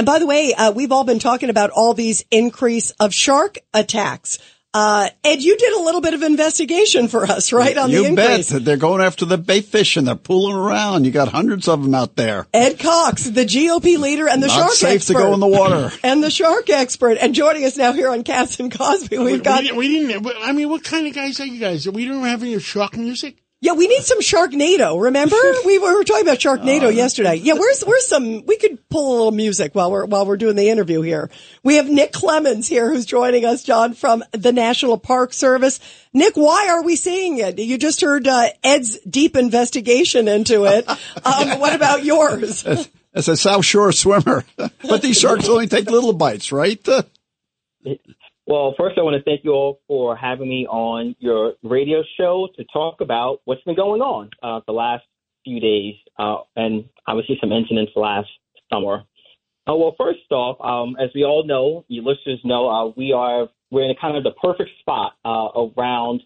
And by the way, uh, we've all been talking about all these increase of shark attacks. Uh, Ed, you did a little bit of investigation for us, right? On you the increase. bet. They're going after the bait fish and they're pooling around. You got hundreds of them out there. Ed Cox, the GOP leader and the Not shark safe expert. to go in the water. and the shark expert. And joining us now here on Cats and Cosby, we've we, got. we, we didn't. I mean, what kind of guys are you guys? We don't have any shark music. Yeah, we need some Sharknado. Remember, we were talking about Sharknado Oh. yesterday. Yeah, where's where's some? We could pull a little music while we're while we're doing the interview here. We have Nick Clemens here, who's joining us, John, from the National Park Service. Nick, why are we seeing it? You just heard uh, Ed's deep investigation into it. Um, what about yours? As a South Shore swimmer. but these sharks only take little bites, right? Well, first, I want to thank you all for having me on your radio show to talk about what's been going on uh, the last few days, uh, and obviously some incidents last summer. Uh, well, first off, um, as we all know, you listeners know, uh, we are we're in kind of the perfect spot uh, around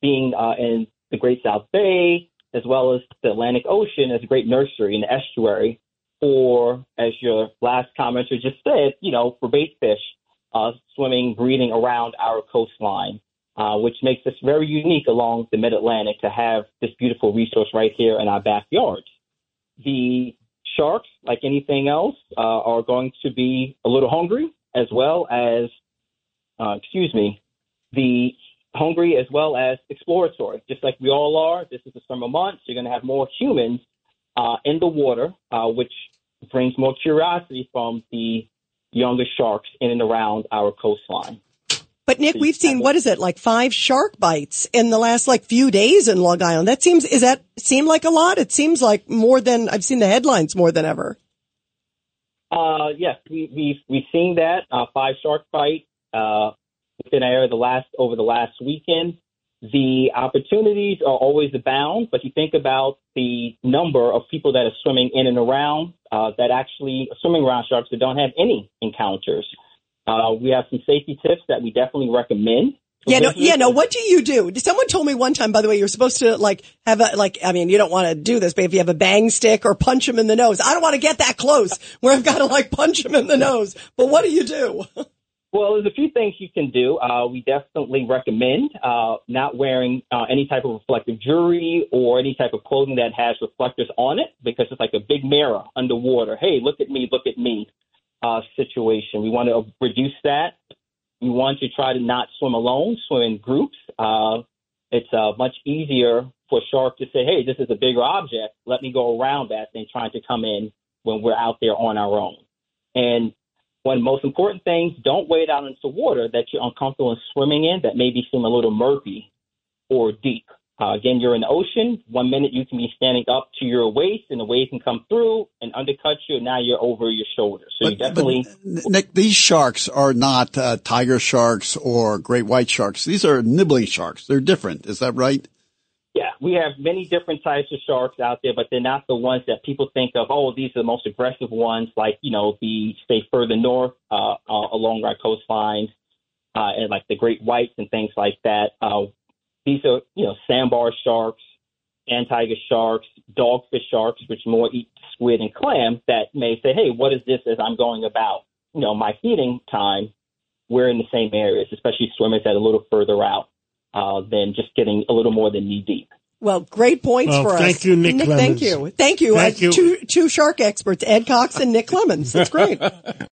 being uh, in the Great South Bay as well as the Atlantic Ocean as a great nursery and estuary for, as your last commenter just said, you know, for bait fish uh, swimming, breeding around our coastline, uh, which makes us very unique along the Mid Atlantic to have this beautiful resource right here in our backyard. The sharks, like anything else, uh, are going to be a little hungry, as well as, uh, excuse me, the hungry as well as exploratory. Just like we all are, this is the summer months. You're going to have more humans uh, in the water, uh, which brings more curiosity from the younger sharks in and around our coastline. But Nick, we've seen what is it like five shark bites in the last like few days in Long Island. That seems is that seem like a lot? It seems like more than I've seen the headlines more than ever. Uh, yes, we, we've we've seen that uh, five shark bite uh, within our area the last over the last weekend. The opportunities are always abound, but you think about the number of people that are swimming in and around uh, that actually swimming around sharks that don't have any encounters. Uh, we have some safety tips that we definitely recommend. Yeah, no, yeah, no. What do you do? Someone told me one time, by the way, you're supposed to like have a like. I mean, you don't want to do this, but if you have a bang stick or punch him in the nose, I don't want to get that close where I've got to like punch him in the nose. But what do you do? Well, there's a few things you can do. Uh, we definitely recommend uh, not wearing uh, any type of reflective jewelry or any type of clothing that has reflectors on it because it's like a big mirror underwater. Hey, look at me, look at me uh, situation. We want to reduce that. We want to try to not swim alone, swim in groups. Uh, it's uh, much easier for shark to say, hey, this is a bigger object. Let me go around that than trying to come in when we're out there on our own. And one of the most important things, don't wade out into water that you're uncomfortable in swimming in that maybe seem a little murky or deep. Uh, again, you're in the ocean. One minute you can be standing up to your waist and the wave can come through and undercut you, and now you're over your shoulder. So you definitely. Nick, these sharks are not uh, tiger sharks or great white sharks. These are nibbling sharks. They're different. Is that right? We have many different types of sharks out there, but they're not the ones that people think of. Oh, these are the most aggressive ones, like you know, the stay further north uh, uh, along our coastlines, uh, and like the great whites and things like that. Uh, these are you know sandbar sharks, and tiger sharks, dogfish sharks, which more eat squid and clam. That may say, hey, what is this? As I'm going about, you know, my feeding time, we're in the same areas, especially swimmers that are a little further out uh, than just getting a little more than knee deep. Well, great points for us. thank you, Nick Thank you, thank you. Thank Uh, you. Two two shark experts, Ed Cox and Nick Clemens. That's great.